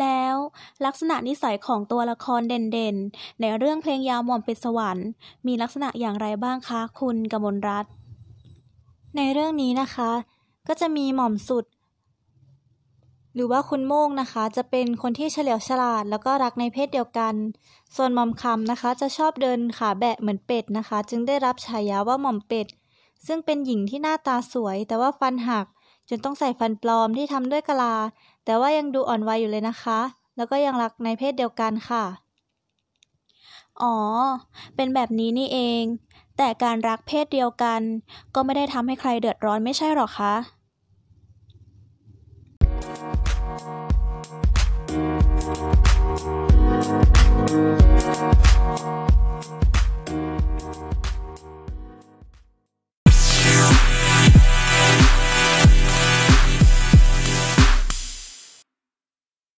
แล้วลักษณะนิสัยของตัวละครเด่นๆ ในเรื่องเพลงยาวหม่อมเป็ดสวรรค์ มีลักษณะอย่างไรบ้างคะคุณกมลรัตน์ในเรื่องนี้นะคะ ก็จะมีหม่อมสุด หรือว่าคุณโม่งนะคะ จะเป็นคนที่เฉลียวฉลาด แล้วก็รักในเพศเดียวกัน ส่วนหม่อมคำนะคะ จะชอบเดินขาแบะเหมือนเป็ดนะคะ จึงได้รับฉายาว่าหม่อมเป็ด ซึ่งเป็นหญิงที่หน้าตาสวย แต่ว่าฟันหักจนต้องใส่ฟันปลอมที่ทำด้วยกะลา แต่ว่ายังดูอ่อนวัยอยู่เลยนะคะ แล้วก็ยังรักในเพศเดียวกันค่ะ อ๋อ เป็นแบบนี้นี่เอง แต่การรักเพศเดียวกัน ก็ไม่ได้ทำให้ใครเดือดร้อนไม่ใช่หรอคะ